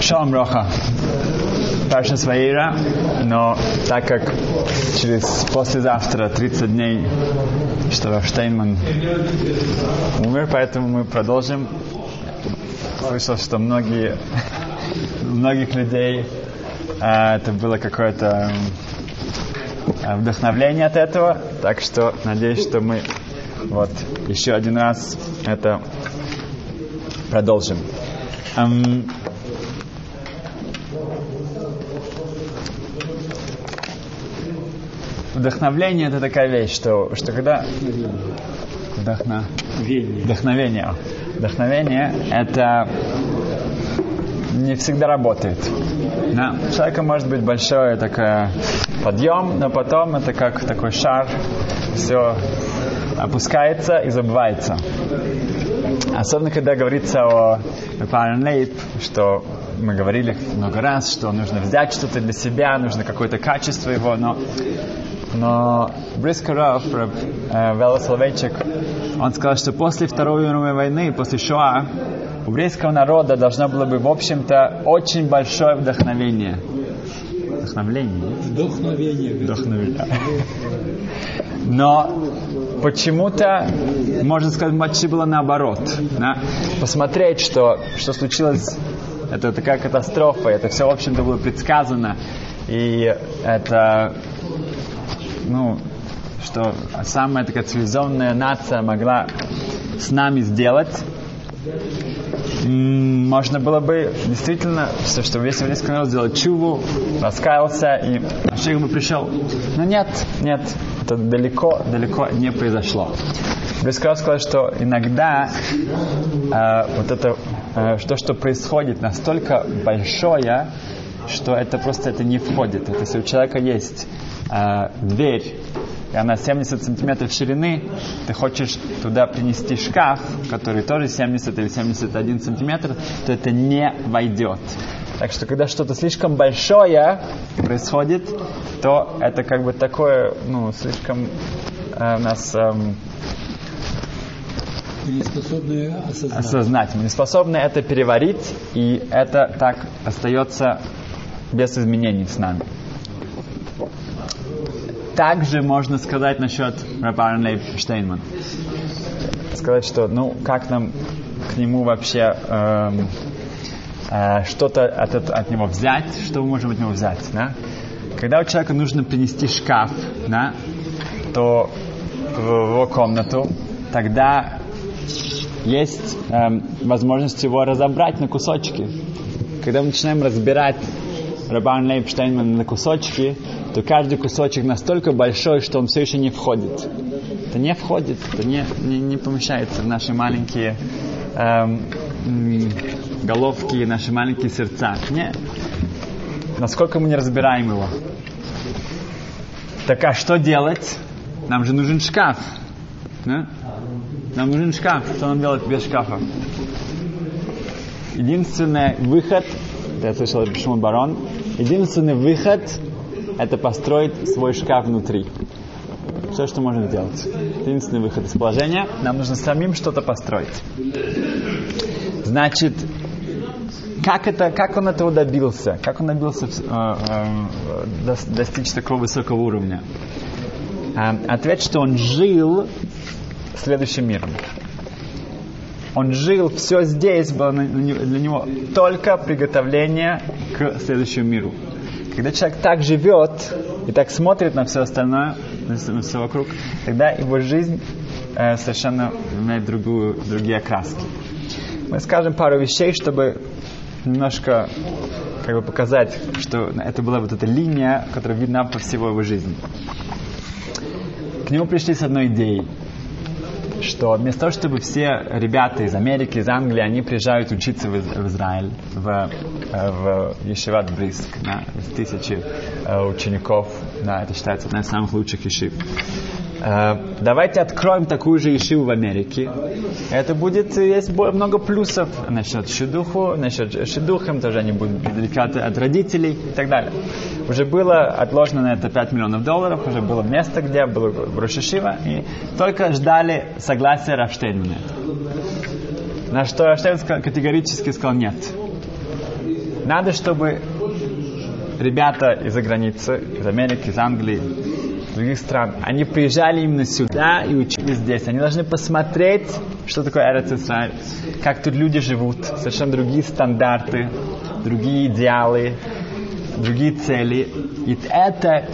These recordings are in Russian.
Шалом Роха. Парша Сваира, но так как через послезавтра 30 дней, что Штейнман умер, поэтому мы продолжим. Слышал, что многие, многих людей а, это было какое-то а, вдохновление от этого, так что надеюсь, что мы вот еще один раз это продолжим. Эм, вдохновление это такая вещь, что, что когда вдохна... вдохновение, вдохновение это не всегда работает. Да. У человека может быть большой такой подъем, но потом это как такой шар, все опускается и забывается. Особенно, когда говорится о Паренлейп, что мы говорили много раз, что нужно взять что-то для себя, нужно какое-то качество его, но, но Брискаров, э, Вела Соловейчик, он сказал, что после Второй мировой войны, после Шоа, у еврейского народа должно было бы, в общем-то, очень большое вдохновение. Вдохновление? Вдохновение. Вдохновение. Но почему-то, можно сказать, матчи было наоборот. Да? Посмотреть, что, что случилось, это такая катастрофа, это все, в общем-то, было предсказано. И это, ну, что самая такая цивилизованная нация могла с нами сделать, можно было бы действительно, все, что весь еврейский народ сделал чуву, раскаялся, и Маших бы пришел. Но нет, нет, это далеко, далеко не произошло. Брискаров сказал, что иногда э, вот это, э, то, что происходит, настолько большое, что это просто это не входит. Это если у человека есть э, дверь, и она 70 сантиметров ширины, ты хочешь туда принести шкаф, который тоже 70 или 71 сантиметр, то это не войдет. Так что, когда что-то слишком большое происходит, то это как бы такое, ну, слишком э, у нас... Эм, не способны осознать. осознать. Мы не способны это переварить, и это так остается без изменений с нами. Также можно сказать насчет Рабарн Лейб Штейнман. Сказать, что, ну, как нам к нему вообще эм, э, что-то от, от, от него взять, что мы можем от него взять, да? Когда у человека нужно принести шкаф, да, то в его комнату, тогда есть эм, возможность его разобрать на кусочки. Когда мы начинаем разбирать Рабан Лейб Штейнман на кусочки, то каждый кусочек настолько большой, что он все еще не входит. Это не входит, это не, не, не помещается в наши маленькие эм, головки, наши маленькие сердца. Не. Насколько мы не разбираем его. Так а что делать? Нам же нужен шкаф. Да? Нам нужен шкаф. Что нам делать без шкафа? Единственный выход, я слышал, Шимон Барон, единственный выход это построить свой шкаф внутри. Все, что можно сделать. Единственный выход из положения. Нам нужно самим что-то построить. Значит, как, это, как он этого добился? Как он добился э, э, достичь такого высокого уровня? Э, ответ, что он жил следующим миром. Он жил, все здесь было для него только приготовление к следующему миру. Когда человек так живет и так смотрит на все остальное, на все вокруг, тогда его жизнь э, совершенно имеет другую, другие окраски. Мы скажем пару вещей, чтобы немножко как бы показать, что это была вот эта линия, которая видна по всего его жизни. К нему пришли с одной идеей что вместо того, чтобы все ребята из Америки, из Англии, они приезжают учиться в, Израиль, в, э, в Ешиват Бриск, да, тысячи э, учеников, да, это считается одна из самых лучших ешив. Э, давайте откроем такую же ешиву в Америке. Это будет, есть много плюсов насчет шедуху, насчет шедухам, тоже они будут далеко от родителей и так далее. Уже было отложено на это 5 миллионов долларов, уже было место, где было Рошишива, и только ждали согласия Рафштейна На что Раштейн категорически сказал нет. Надо, чтобы ребята из-за границы, из Америки, из Англии, других стран, они приезжали именно сюда и учились здесь. Они должны посмотреть, что такое Эрец Исраиль, как тут люди живут, совершенно другие стандарты, другие идеалы, другие цели. И это,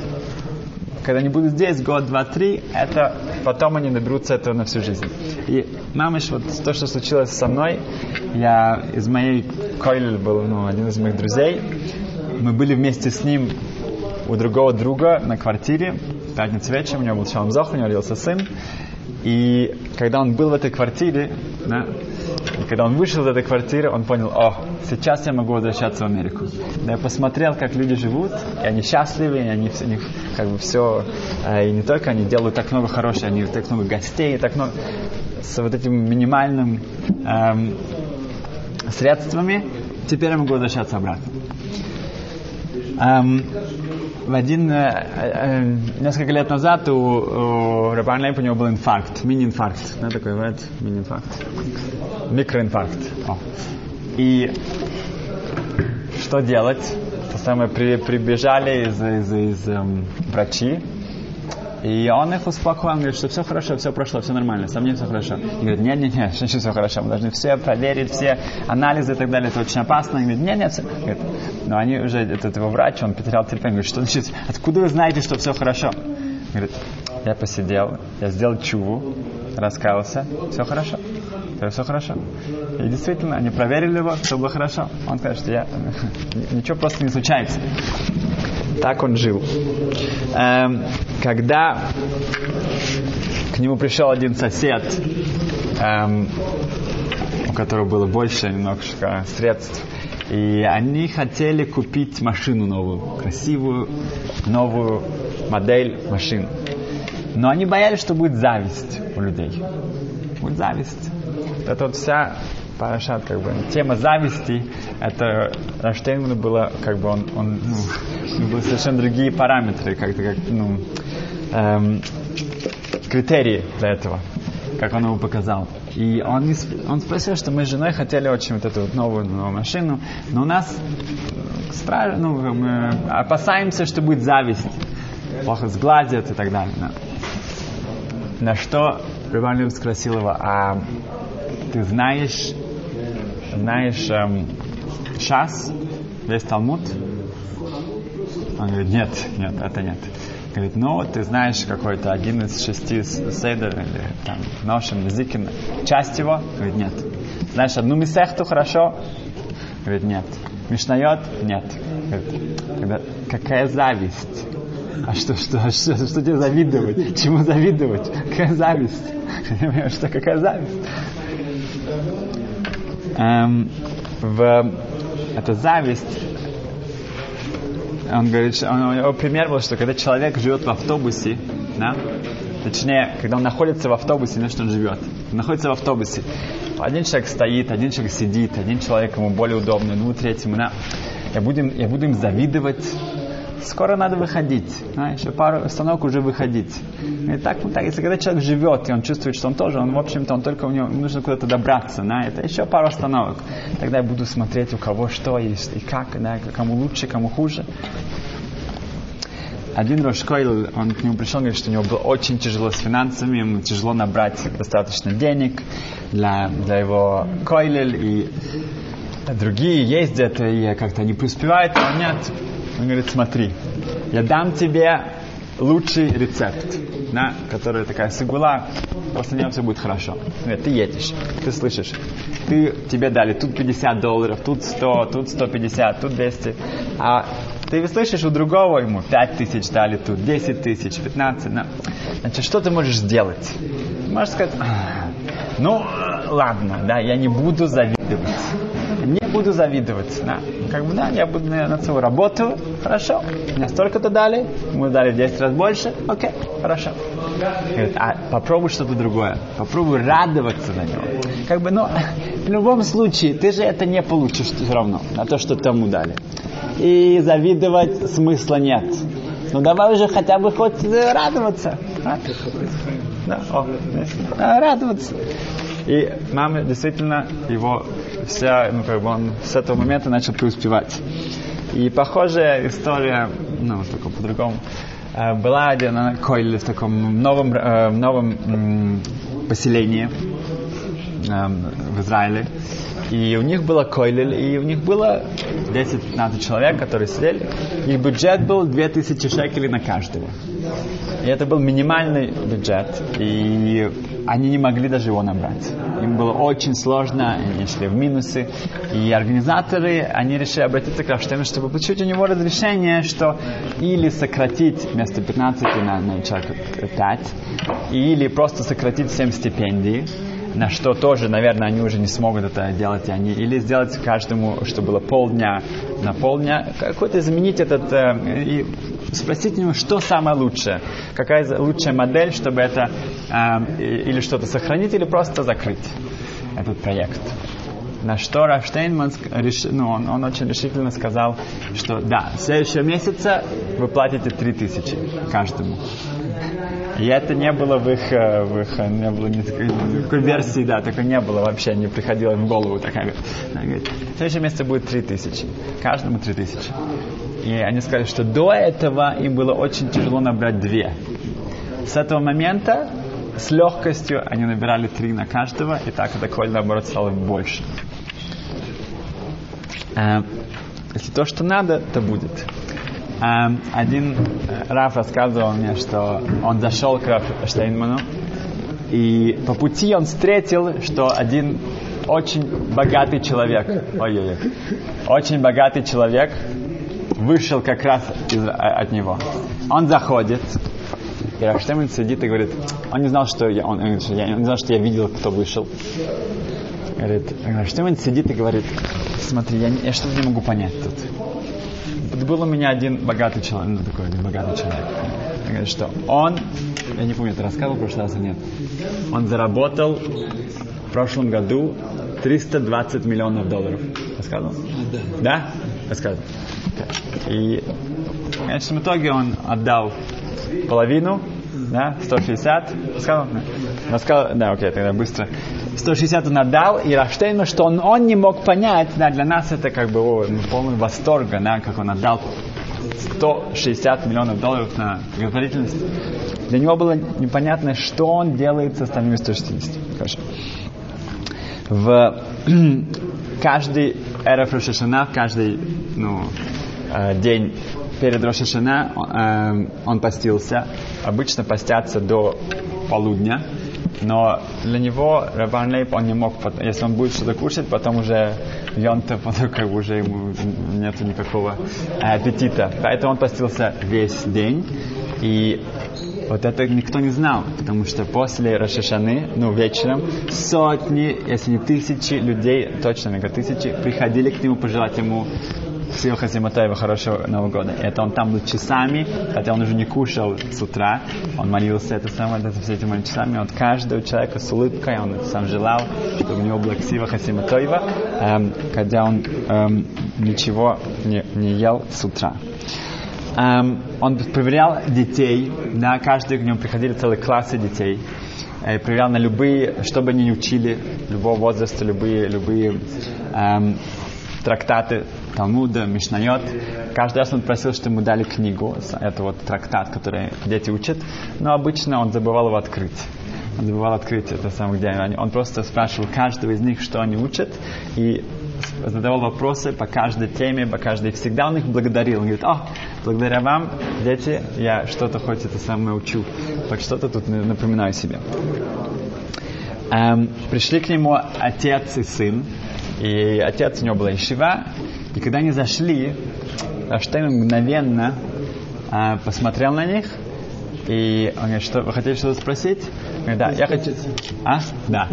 когда они будут здесь год, два, три, это потом они наберутся этого на всю жизнь. И мамыш, вот то, что случилось со мной, я из моей Койль был ну, один из моих друзей, мы были вместе с ним у другого друга на квартире, в пятницу вечером, у него был Шалом у него родился сын, и когда он был в этой квартире, да, и когда он вышел из этой квартиры, он понял, о, сейчас я могу возвращаться в Америку. Да, я посмотрел, как люди живут, и они счастливы, и они, у них как бы все, э, и не только они делают так много хорошего, они так много гостей, так много, с вот этим минимальным эм, средствами, теперь я могу возвращаться обратно. Эм, в один, э, э, несколько лет назад у, у Рабан Лейп у него был инфаркт, мини-инфаркт, да, такой бывает, мини-инфаркт, микроинфаркт. О. И что делать? То самое, при, прибежали из, из, из эм, врачи, и он их успокоил, он говорит, что все хорошо, все прошло, все нормально, со мной все хорошо. И говорит, нет, нет, нет, что все хорошо, мы должны все проверить, все анализы и так далее, это очень опасно. И говорит, нет, нет, все. Говорит, но они уже, этот его врач, он потерял терпение, говорит, что значит, откуда вы знаете, что все хорошо? Говорит, я посидел, я сделал чуву, раскаялся, все хорошо. Все хорошо. И действительно, они проверили его, все было хорошо. Он сказал, что я, ничего просто не случается. Так он жил. Эм, когда к нему пришел один сосед, эм, у которого было больше немножко средств, и они хотели купить машину новую, красивую, новую модель машин. Но они боялись, что будет зависть у людей. Будет зависть. Это вот вся Парашат, как бы, тема зависти, это Раштейну было, как бы, он, он ну, были совершенно другие параметры, как-то, как, ну, эм, критерии для этого, как он его показал. И он, он спросил, что мы с женой хотели очень вот эту вот новую, новую машину, но у нас страшно, ну, мы опасаемся, что будет зависть, плохо сгладят и так далее. Да. На что Рыбан спросил его, а ты знаешь, знаешь эм, Шас, весь Талмуд? Он говорит, нет, нет, это нет. Говорит, ну, ты знаешь какой-то один из шести сейдер или там Ношим, Зикин, часть его? Говорит, нет. Знаешь одну мисехту хорошо? Говорит, нет. Мишнает? Нет. Говорит, тогда какая зависть? А что, что, что, что тебе завидовать? Чему завидовать? Какая зависть? Что, какая зависть? Эм, в, это зависть. Он говорит, он, его пример был, что когда человек живет в автобусе, да, точнее, когда он находится в автобусе, что он живет, он находится в автобусе, один человек стоит, один человек сидит, один человек ему более удобный, ну, третьему, да, я, будем, я буду им завидовать, скоро надо выходить, а, еще пару остановок уже выходить. И так, ну, так, если когда человек живет, и он чувствует, что он тоже, он, в общем-то, он только у него нужно куда-то добраться, да, это еще пару остановок. Тогда я буду смотреть, у кого что есть, и как, да, кому лучше, кому хуже. Один Рошкойл, он к нему пришел, говорит, что у него было очень тяжело с финансами, ему тяжело набрать достаточно денег для, для его койлель, и другие ездят, и как-то не преуспевают, а нет. Он говорит, смотри, я дам тебе лучший рецепт, да, который такая сигула, после него все будет хорошо. Говорит, ты едешь, ты слышишь, ты, тебе дали тут 50 долларов, тут 100, тут 150, тут 200, а ты слышишь у другого ему 5 тысяч дали тут, 10 тысяч, 15, да. значит, что ты можешь сделать? Можешь сказать, ну, ладно, да, я не буду завидовать не буду завидовать. Да. Как бы, да, я буду на свою работу, хорошо. Мне столько-то дали, мы дали в 10 раз больше, окей, хорошо. Говорит, а попробуй что-то другое. Попробуй радоваться за него. Как бы, ну, в любом случае, ты же это не получишь все равно, на то, что тому дали. И завидовать смысла нет. Ну давай уже хотя бы хоть радоваться. А? Да, о, радоваться. И мама действительно его вся, ну, как бы он с этого момента начал преуспевать. И похожая история, ну, только по-другому, э, была где на Койле в таком новом, э, новом поселении э, в Израиле. И у них было койлель, и у них было 10-15 человек, которые сидели. Их бюджет был 2000 шекелей на каждого. И это был минимальный бюджет. И они не могли даже его набрать. Им было очень сложно, они шли в минусы. И организаторы, они решили обратиться к Рафштейну, чтобы получить у него разрешение, что или сократить вместо 15 на, на человека 5, или просто сократить 7 стипендий на что тоже, наверное, они уже не смогут это делать, и они, или сделать каждому, что было полдня на полдня, какой-то заменить этот, э, и спросить у него, что самое лучшее, какая лучшая модель, чтобы это э, или что-то сохранить, или просто закрыть этот проект. На что Рафштейнман реш... ну, он, он очень решительно сказал, что да, в следующем месяце вы платите 3000 каждому. И это не было в их, э, в их не было ни такой, версии, да, такой не было вообще, не приходило в голову такая. Она говорит, в следующем месяце будет 3000, каждому 3000. И они сказали, что до этого им было очень тяжело набрать две. С этого момента с легкостью они набирали три на каждого, и так это коль наоборот стало больше. Э, если то, что надо, то будет. Эм, один Раф рассказывал мне, что он зашел к Рафу Штейнману, и по пути он встретил, что один очень богатый человек, ой-ой-ой, очень богатый человек вышел как раз из, от него. Он заходит, и Рафштейн сидит и говорит, он не знал, что я, он, он, я, он не знал, что я видел, кто вышел. Говорит, Рафштейн сидит и говорит, смотри, я, я что-то не могу понять тут был у меня один богатый человек, ну такой один богатый человек. Он говорит, что он, я не помню, это рассказывал в прошлый раз или нет, он заработал в прошлом году 320 миллионов долларов. Рассказывал? Да. Да? Рассказывал. И в конечном итоге он отдал половину, да, 160, сказал? Рассказал, да, окей, тогда быстро. 160 он отдал, и Рафштейну, что он, он не мог понять, да, для нас это как бы о, мы полный восторга, да, как он отдал 160 миллионов долларов на благотворительность. Для него было непонятно, что он делает с остальными 160. Хорошо. В каждый эрф Рошашана, каждый ну, э, день перед Рошашана э, он постился. Обычно постятся до полудня. Но для него Рабан Лейб, он не мог, если он будет что-то кушать, потом уже Йонта, как бы уже ему нет никакого аппетита. Поэтому он постился весь день. И вот это никто не знал, потому что после Рашашаны, ну, вечером, сотни, если не тысячи людей, точно много тысячи, приходили к нему пожелать ему всего Хасиматаева хорошего Нового года. Это он там был часами, хотя он уже не кушал с утра, он молился это самое, это все этими часами, от каждого человека с улыбкой, он сам желал, чтобы у него была ксива Хасиматаева, эм, когда он эм, ничего не, не ел с утра. Эм, он проверял детей, да, каждый к нему приходили целые классы детей, э, проверял на любые, что бы они ни учили, любого возраста, любые, любые эм, трактаты Талмуда, Мишнайот. Каждый раз он просил, чтобы ему дали книгу. Это вот трактат, который дети учат. Но обычно он забывал его открыть. Он забывал открыть это самое, где они. Он просто спрашивал каждого из них, что они учат. И задавал вопросы по каждой теме, по каждой. Всегда он их благодарил. Он говорит, о, благодаря вам, дети, я что-то хоть это самое учу. Так что-то тут напоминаю себе. Эм, пришли к нему отец и сын. И отец у него была Ишива, и когда они зашли, Раштейн мгновенно а, посмотрел на них, и он говорит, что вы хотели что-то спросить? Говорит, да, я хочу... А? Да.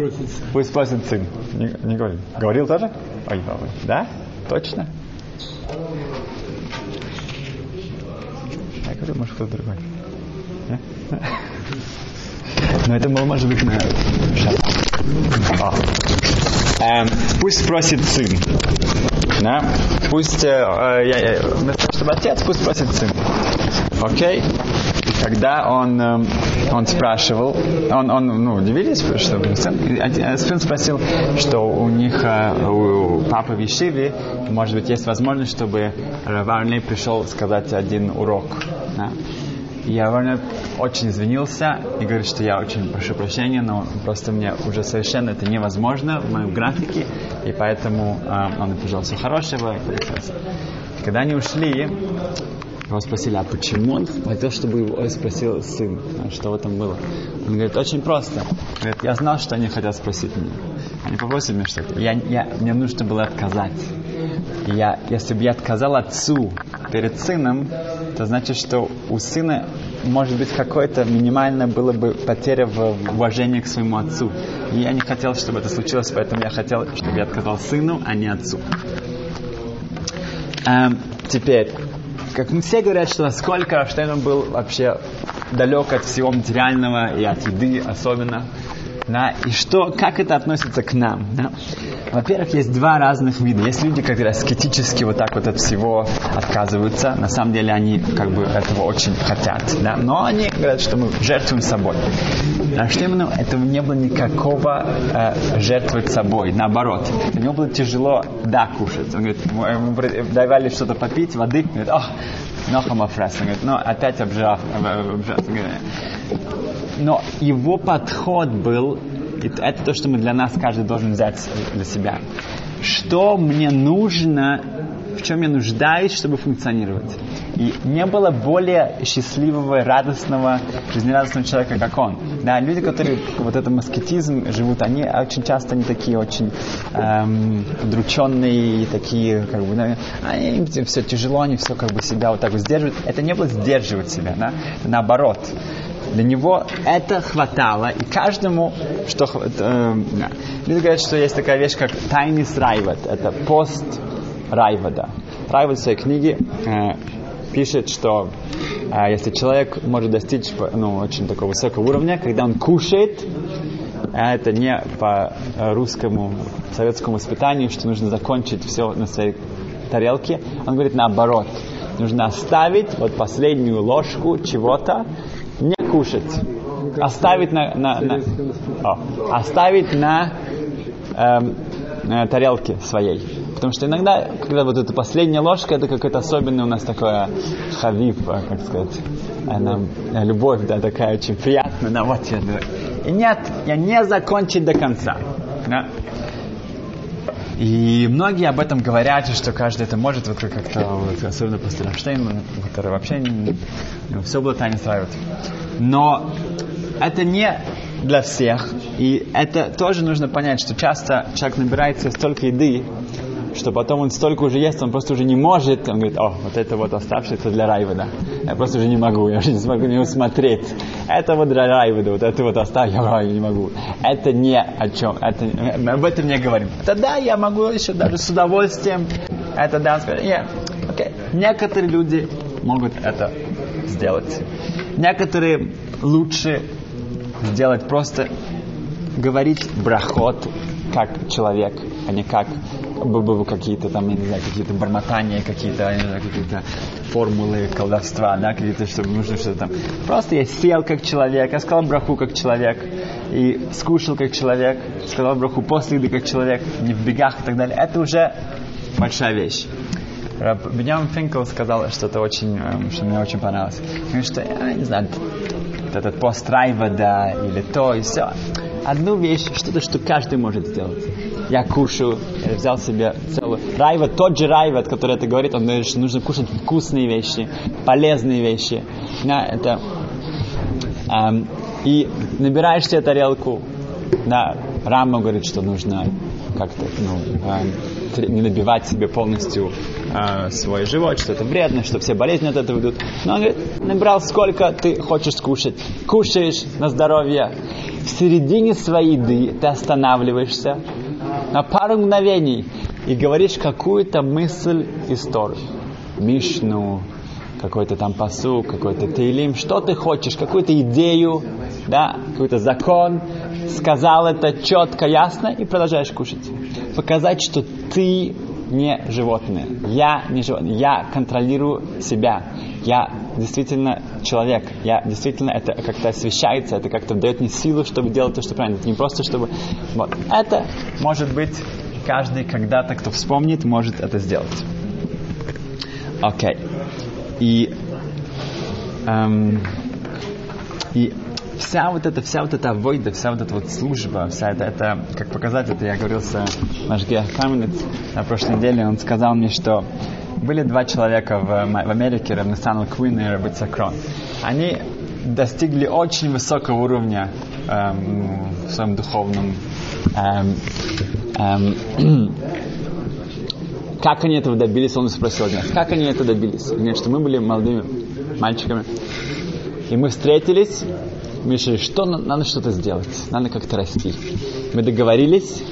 Пусть спросит сын. Не, не говорил. Говорил тоже? Ой, ой, да? Точно? Я говорю, может, кто-то другой. Но это было, может быть, на эм, Пусть спросит сын. Да? Пусть, э, э, вместо чтобы отец, пусть спросит сын. Окей? когда он, э, он спрашивал, он, он ну, удивились, что сын, один- сын спросил, что у них, э, у папы в может быть, есть возможность, чтобы Варней пришел сказать один урок. да. И Я Варней очень извинился и говорит, что я очень прошу прощения, но просто мне уже совершенно это невозможно в моем графике, и поэтому э, он пожелал всего хорошего. Когда они ушли, его спросили, а почему он хотел, чтобы его спросил сын, а что в этом было? Он говорит, очень просто. Говорит, я знал, что они хотят спросить меня. Они попросили меня что-то. Я, я, мне нужно было отказать. И я, если бы я отказал отцу перед сыном, то значит, что у сына может быть какое-то минимальное было бы потеря в уважении к своему отцу. И я не хотел, чтобы это случилось, поэтому я хотел, чтобы я отказал сыну, а не отцу. Эм, теперь, как мы все говорят, что насколько Рафштейн был вообще далек от всего материального и от еды особенно. Да, и что, как это относится к нам? Да? Во-первых, есть два разных вида. Есть люди, которые аскетически вот так вот от всего отказываются. На самом деле они как бы этого очень хотят. Да? Но они говорят, что мы жертвуем собой. А именно? Этого не было никакого э, жертвовать собой. Наоборот. Для него было тяжело, да, кушать. Он говорит, ему давали что-то попить, воды. Он говорит, ох, фрес. Он говорит, ну, опять обжав. обжав. Он говорит, но его подход был, и это то, что мы для нас каждый должен взять для себя. Что мне нужно, в чем я нуждаюсь, чтобы функционировать. И не было более счастливого, радостного, жизнерадостного человека, как он. Да, люди, которые вот этот аскетизм живут, они очень часто не такие очень эм, удрученные, такие, как бы, да, они, им все тяжело, они все как бы себя вот так вот сдерживают. Это не было сдерживать себя, да, наоборот. Для него это хватало, и каждому, что... э. Люди говорят, что есть такая вещь, как тайный райват. Это пост райвада. Райвад в своей книге э, пишет, что э, если человек может достичь ну, очень такого высокого уровня, когда он кушает, а это не по русскому советскому воспитанию, что нужно закончить все на своей тарелке. Он говорит наоборот. Нужно оставить вот последнюю ложку чего-то, кушать. Оставить на, на- на- о, оставить на эм, э, тарелке своей. Потому что иногда, когда вот эта последняя ложка, это какое-то особенное у нас такое хавив, э, как сказать, она, э, любовь, да, такая очень приятная, да, вот я. И нет, я не закончить до конца. Да. И многие об этом говорят, что каждый это может, вот как-то, вот, особенно после Рафштейна, который вообще не, ну, все было тайно устраивает. Но это не для всех. И это тоже нужно понять, что часто человек набирается столько еды, что потом он столько уже ест, он просто уже не может. Он говорит, о, вот это вот оставшееся для Райвода. Я просто уже не могу, я уже не смогу не усмотреть. Это вот для Райвода, вот это вот оставь, я не могу. Это не о чем, это, мы об этом не говорим. Это да, я могу еще даже с удовольствием. Это да, сказать, нет. Некоторые люди могут это сделать. Некоторые лучше сделать просто говорить брахот как человек, а не как бы какие-то там, я не знаю, какие-то бормотания, какие-то, не знаю, какие-то формулы колдовства, да, какие-то, чтобы нужно что-то там. Просто я сел как человек, я сказал браху как человек, и скушал как человек, сказал браху после еды как человек, не в бегах и так далее. Это уже большая вещь. Бенjamin Финкл сказал что-то очень, эм, что мне очень понравилось. Он говорит, что, я не знаю, этот пост Райвада или то и все. Одну вещь, что-то, что каждый может сделать. Я кушаю, я взял себе целую... Райват, тот же Райват, который это говорит, он говорит, что нужно кушать вкусные вещи, полезные вещи. Да, это... эм, и набираешь себе тарелку, да, Рама говорит, что нужно как-то ну, тр- не набивать себе полностью э, свой живот, что это вредно, что все болезни от этого идут. Но он говорит, набрал сколько ты хочешь скушать. Кушаешь на здоровье. В середине своей еды ты останавливаешься на пару мгновений и говоришь какую-то мысль из Торы. Мишну, какой-то там посу, какой-то тейлим, что ты хочешь, какую-то идею, да, какой-то закон, сказал это четко, ясно и продолжаешь кушать. Показать, что ты не животное. Я не животное. Я контролирую себя. Я действительно человек. Я действительно это как-то освещается, это как-то дает мне силу, чтобы делать то, что правильно. Это не просто чтобы... Вот. Это может быть каждый когда-то, кто вспомнит, может это сделать. Окей. Okay. И, эм, и вся вот эта, вся вот эта войда, вся вот эта вот служба, вся это, это как показать, это я говорил с наш Каменец на прошлой неделе, он сказал мне, что были два человека в, в Америке, Равнесанл Куин и Рабит Сакрон. Они достигли очень высокого уровня эм, в своем духовном эм, эм, как они этого добились, он спросил нас, как они это добились. Говорит, что мы были молодыми мальчиками, и мы встретились, мы решили, что надо что-то сделать, надо как-то расти. Мы договорились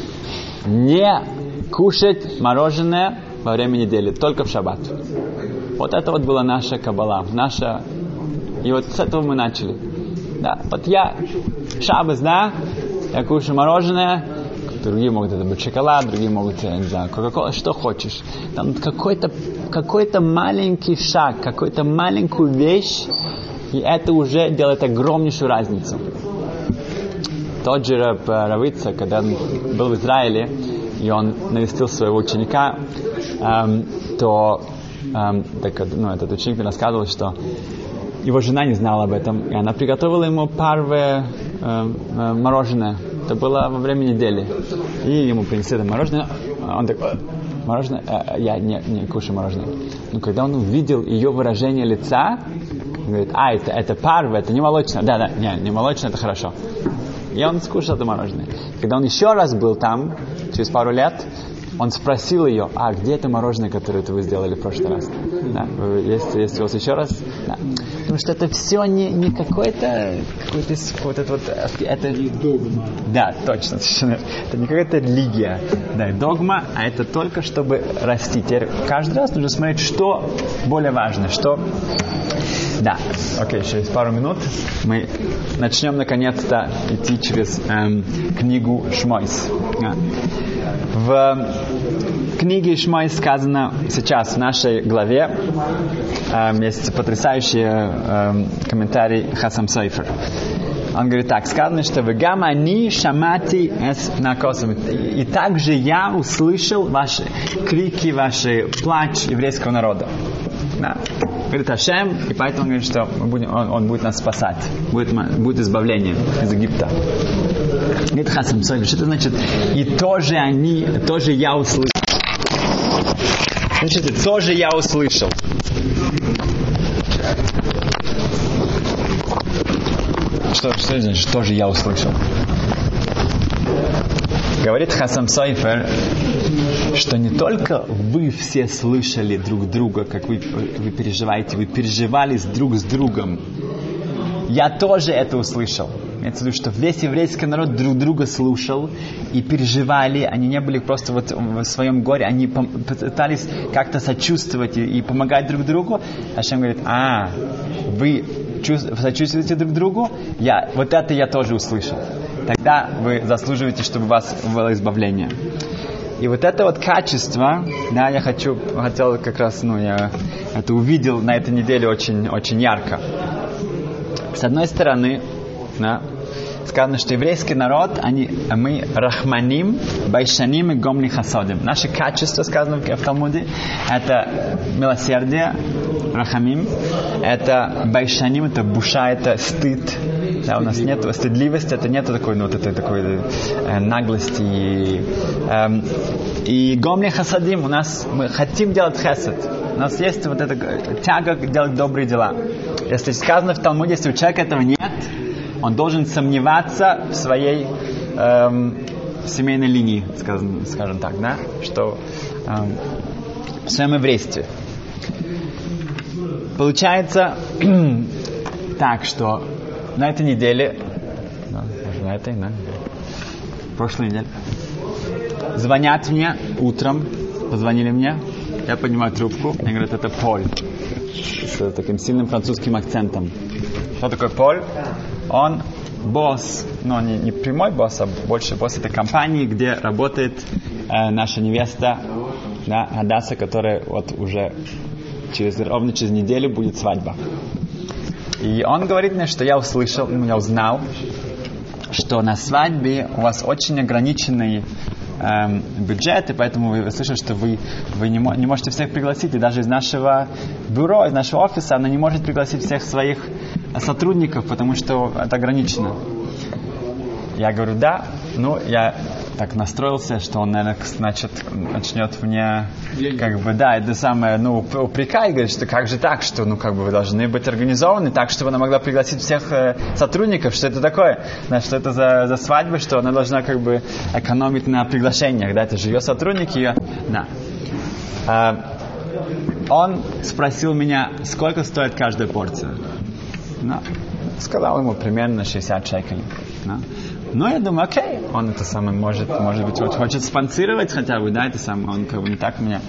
не кушать мороженое во время недели, только в шаббат. Вот это вот была наша кабала, наша... И вот с этого мы начали. Да, вот я шаббас, да, я кушаю мороженое, другие могут это быть шоколад, другие могут, я не знаю, кока-кола, что хочешь. Там какой-то какой маленький шаг, какую-то маленькую вещь, и это уже делает огромнейшую разницу. Тот же Раб Равица, когда он был в Израиле, и он навестил своего ученика, эм, то эм, так, ну, этот ученик рассказывал, что его жена не знала об этом, и она приготовила ему парве э, э, мороженое. Это было во время недели. И ему принесли это мороженое. Он такой, мороженое, э, я не, не кушаю мороженое. Но когда он увидел ее выражение лица, говорит, а, это, это парве, это не молочное. Да, да, не, не молочное, это хорошо. И он скушал это мороженое. Когда он еще раз был там, через пару лет, он спросил ее, а где это мороженое, которое это вы сделали в прошлый раз? Да, есть, есть у вас еще раз? Да. Потому что это все не, не какой-то какой-то вот это вот это догма. Да, точно, совершенно. Это не какая-то религия, да, догма, а это только чтобы расти. Теперь каждый раз нужно смотреть, что более важно, что да, окей, okay, через пару минут мы начнем наконец-то идти через эм, книгу Шмойс. В книге Шмойс сказано сейчас в нашей главе эм, есть потрясающий эм, комментарий Хасам Сейфер. Он говорит так, сказано, что в гамани шамати эс накосом. И также я услышал ваши крики, ваши плач еврейского народа. Да. Говорит Ашем, и поэтому он говорит, что мы будем, он, он будет нас спасать. Будет, будет избавление из Египта. Говорит Хасам Сойли, что это значит? И тоже они, тоже я услышал. Значит, тоже я услышал. Что, что это значит? Тоже я услышал. Говорит Хасам Сайфер, что не только вы все слышали друг друга, как вы, вы переживаете, вы переживали друг с другом. Я тоже это услышал. Имеется в что весь еврейский народ друг друга слушал и переживали. Они не были просто вот в своем горе, они пытались как-то сочувствовать и, и помогать друг другу. А Ашем говорит, а, вы сочувствуете друг другу? Я, вот это я тоже услышал тогда вы заслуживаете, чтобы у вас было избавление. И вот это вот качество, да, я хочу, хотел как раз, ну, я это увидел на этой неделе очень, очень ярко. С одной стороны, да, сказано, что еврейский народ, они, мы рахманим, байшаним и гомли хасодим. Наше качество, сказано в Талмуде, это милосердие, рахамим, это байшаним, это буша, это стыд, да, у нас нет стыдливости, это нет такой, ну, вот этой такой э, наглости. И, э, и гомли хасадим, у нас мы хотим делать хесед. У нас есть вот эта тяга делать добрые дела. Если сказано в Талмуде, если у человека этого нет, он должен сомневаться в своей эм, семейной линии, скажем, скажем так, да, что эм, в своем еврействе. Получается так, что на этой неделе, на этой, на прошлой неделе, звонят мне утром, позвонили мне, я поднимаю трубку, мне говорят, это Поль, с таким сильным французским акцентом. Что такое Поль? Он босс, но не, не прямой босс, а больше босс этой компании, где работает э, наша невеста да, Адаса, которая вот уже через, ровно через неделю будет свадьба. И он говорит мне, что я услышал, ну, я узнал, что на свадьбе у вас очень ограниченный эм, бюджет, и поэтому вы слышали, что вы, вы не, не можете всех пригласить, и даже из нашего бюро, из нашего офиса она не может пригласить всех своих сотрудников, потому что это ограничено. Я говорю, да, ну, я так настроился, что он, наверное, значит, начнет мне, как бы, да, это самое, ну, упрекать, говорит, что как же так, что, ну, как бы, вы должны быть организованы так, чтобы она могла пригласить всех э, сотрудников, что это такое, значит, что это за, за свадьба, что она должна, как бы, экономить на приглашениях, да, это же ее сотрудники, ее, да. А, он спросил меня, сколько стоит каждая порция. Ну, сказал ему примерно 60 шекелей. Да. Но я думаю, окей, он это самое может, может быть, вот хочет спонсировать хотя бы, да, это самое, он как бы не так меня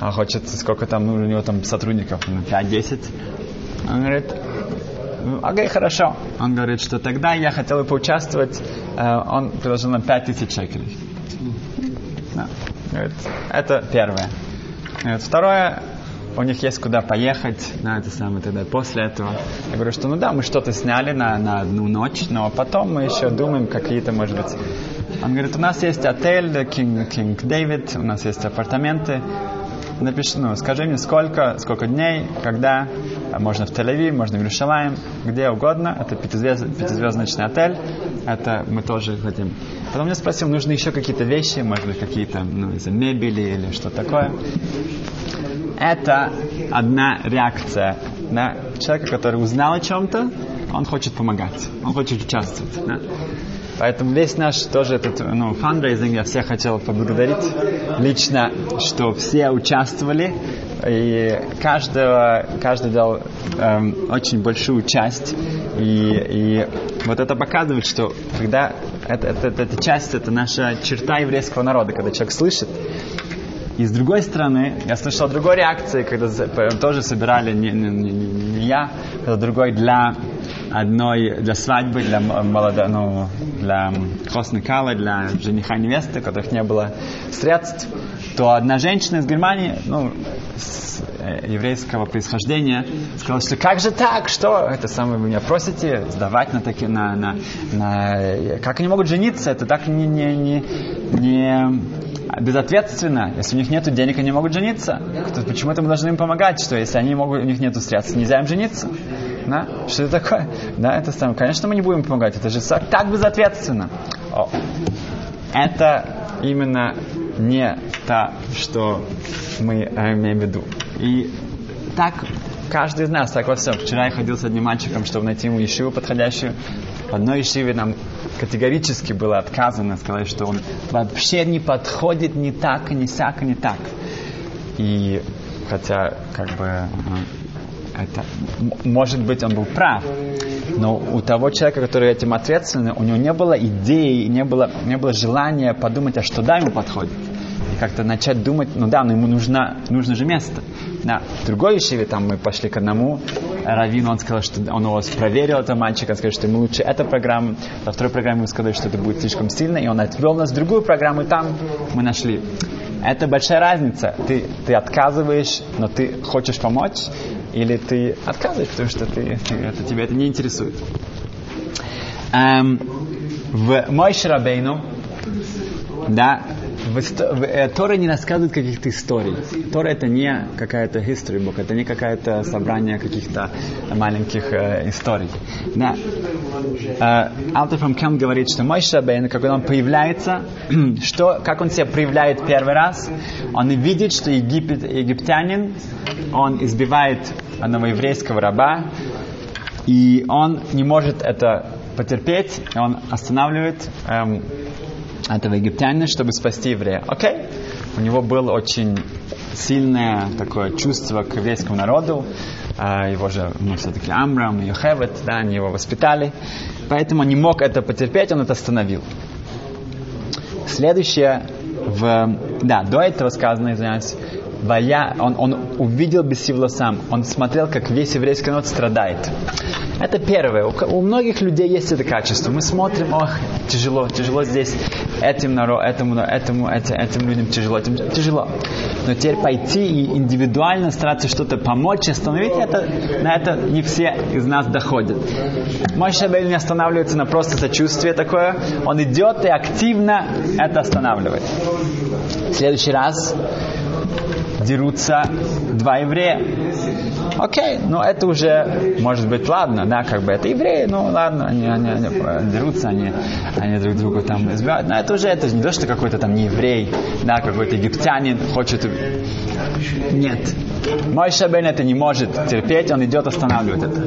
а хочет, сколько там, ну, у него там сотрудников, ну, 5-10. Он говорит, «Ну, окей, хорошо. Он говорит, что тогда я хотел бы поучаствовать, э, он предложил нам 5000 шекелей. Да. Говорит, это первое. Говорит, второе, у них есть куда поехать, на это самое тогда после этого. Я говорю, что ну да, мы что-то сняли на, на одну ночь, но потом мы еще думаем какие-то, может быть. Он говорит, у нас есть отель King, King David, у нас есть апартаменты. Напиши, ну, скажи мне, сколько, сколько дней, когда, можно в Тель-Авив, можно в Иерусалим, где угодно. Это пятизвезд, пятизвездочный отель. Это мы тоже хотим. Потом я спросил, нужны еще какие-то вещи, может быть, какие-то, ну, из мебели или что такое это одна реакция на человека, который узнал о чем-то, он хочет помогать, он хочет участвовать. Да? Поэтому весь наш тоже этот ну, фандрейзинг я всех хотел поблагодарить лично, что все участвовали, и каждого, каждый дал эм, очень большую часть. И, и вот это показывает, что когда это, это, эта часть, это наша черта еврейского народа, когда человек слышит, и с другой стороны, я слышал другой реакции, когда тоже собирали не, не, не, не я, это другой для одной, для свадьбы, для молодого, ну, для хоснекала, для жениха невесты, у которых не было средств, то одна женщина из Германии, ну, с э, еврейского происхождения, сказала, что как же так, что? Это самое вы меня просите сдавать на такие, на, на, на, как они могут жениться, это так не, не, не, не безответственно. Если у них нет денег, они могут жениться. То почему-то мы должны им помогать, что если они могут, у них нет средств, нельзя им жениться. Да? Что это такое? Да, это самое. Конечно, мы не будем помогать. Это же так безответственно. О. Это именно не то, что мы э, имеем в виду. И так каждый из нас, так во всем. Вчера я ходил с одним мальчиком, чтобы найти ему ешиву подходящую. В одной ешиве нам категорически было отказано, сказать, что он вообще не подходит ни так, ни сяк, ни так. И хотя, как бы, это, может быть, он был прав, но у того человека, который этим ответственный, у него не было идеи, не было, не было желания подумать, а что да, ему подходит. И как-то начать думать, ну да, но ему нужно, нужно же место. На другой ешиве, там мы пошли к одному раввину, он сказал, что он вас проверил этого мальчика, он сказал, что ему лучше эта программа, во второй программе ему сказали, что это будет слишком сильно, и он отвел нас в другую программу, и там мы нашли. Это большая разница. Ты, ты отказываешь, но ты хочешь помочь, или ты отказываешь, потому что ты, ты, это, тебя это не интересует. Эм, в Мой Шарабейну, да, в, э, Тора не рассказывает каких-то историй. Тора это не какая-то history book, это не какое-то собрание каких-то маленьких э, историй. Да. Э, Алтер фром Кем говорит, что мой Шабейн, когда он появляется, что, как он себя проявляет первый раз, он видит, что Египет, египтянин, он избивает одного еврейского раба, и он не может это потерпеть, и он останавливает эм, этого египтянина, чтобы спасти еврея. Окей? У него было очень сильное такое чувство к еврейскому народу. А, его же, ну, все-таки Амрам, Йохевет, да, они его воспитали. Поэтому он не мог это потерпеть, он это остановил. Следующее, в, да, до этого сказано, извиняюсь, Вая, он, он увидел Бесивла сам, он смотрел, как весь еврейский народ страдает. Это первое. У, у многих людей есть это качество. Мы смотрим, ох, тяжело, тяжело здесь. Этим народ, этому, этому, этим, этим людям тяжело, этим тяжело. Но теперь пойти и индивидуально стараться что-то помочь, остановить, это, на это не все из нас доходят. Мой Шабель не останавливается на просто сочувствие такое, он идет и активно это останавливает. В следующий раз дерутся два еврея. Окей, ну это уже, может быть, ладно, да, как бы это евреи, ну ладно, они, они, они дерутся, они, они друг друга там избивают, но это уже, это же не то, что какой-то там не еврей, да, какой-то египтянин хочет... Нет. Мой Шабен это не может терпеть, он идет останавливать это.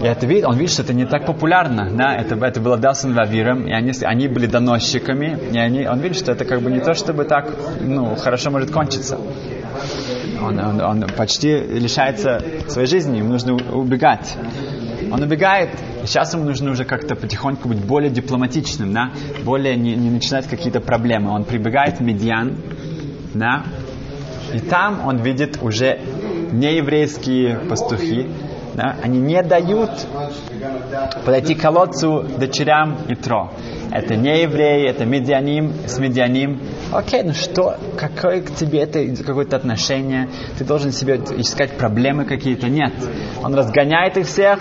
И это видит, он видит, что это не так популярно, да, это, это было Далсон Вавиром, и они, они были доносчиками, и они, он видит, что это как бы не то, чтобы так, ну, хорошо может кончиться. Он, он, он почти лишается своей жизни, ему нужно убегать. Он убегает, и сейчас ему нужно уже как-то потихоньку быть более дипломатичным, да, более не, не начинать какие-то проблемы. Он прибегает в Медиан, да, и там он видит уже нееврейские пастухи, да, они не дают подойти к колодцу дочерям Итро. Это не евреи, это медианим с медианим. Окей, ну что, какое к тебе это какое-то отношение? Ты должен себе искать проблемы какие-то? Нет. Он разгоняет их всех,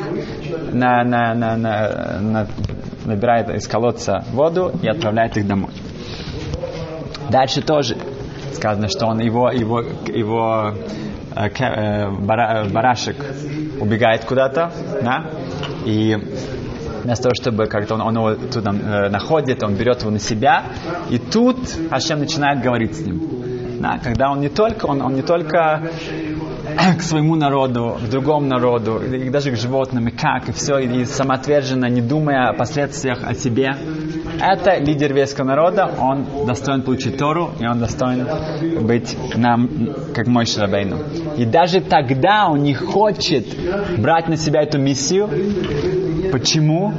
на, на, на, на, на, набирает из колодца воду и отправляет их домой. Дальше тоже сказано, что он его, его, его э, э, бара, барашек убегает куда-то, да, и вместо того, чтобы как-то он, он его туда э, находит, он берет его на себя, и тут Ашем начинает говорить с ним. Да, когда он не только, он, он не только к своему народу, к другому народу, и даже к животным, и как, и все, и самоотверженно, не думая о последствиях о себе. Это лидер веского народа, он достоин получить Тору, и он достоин быть нам, как мой Шрабейну. И даже тогда он не хочет брать на себя эту миссию. Почему?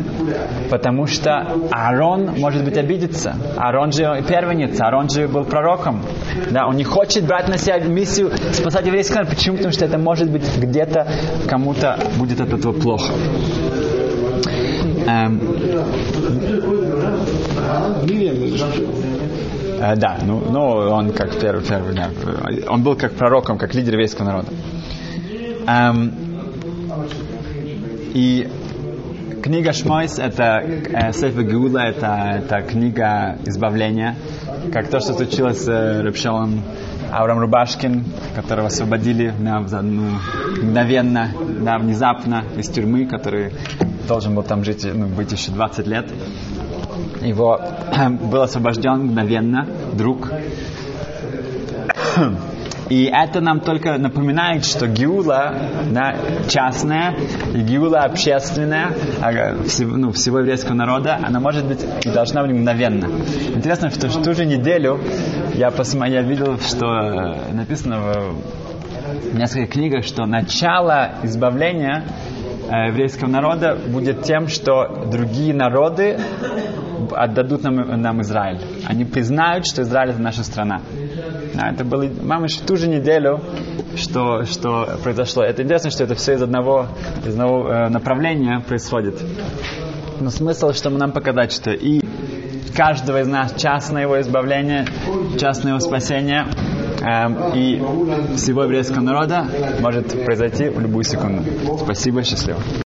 Потому что Аарон, может быть, обидится. Аарон же первенец, Аарон же был пророком. Да, он не хочет брать на себя миссию спасать еврейский народ. Почему? Потому что это может быть где-то кому-то будет от этого плохо. Эм, э, да, ну, ну он как первый, первый, да, он был как пророком, как лидер еврейского народа. Эм, и книга Шмойс это э, Сефа Геула, это, это книга избавления, как то, что случилось с э, Репшелом Авраам Рубашкин, которого освободили да, ну, мгновенно, да, внезапно из тюрьмы, который должен был там жить, ну, быть еще 20 лет. Его был освобожден мгновенно, друг. И это нам только напоминает, что гиула да, частная и гиула общественная всего, ну, всего еврейского народа, она может быть и должна быть мгновенно. Интересно, что в ту же неделю я, посмотрел, я видел, что написано в нескольких книгах, что начало избавления еврейского народа будет тем, что другие народы отдадут нам, нам Израиль. Они признают, что Израиль это наша страна. А, это было, мамыш, в ту же неделю, что, что произошло. Это интересно, что это все из одного, из одного э, направления происходит. Но смысл, чтобы нам показать, что и каждого из нас частное его избавление, частное его спасение э, и всего еврейского народа может произойти в любую секунду. Спасибо, счастливо.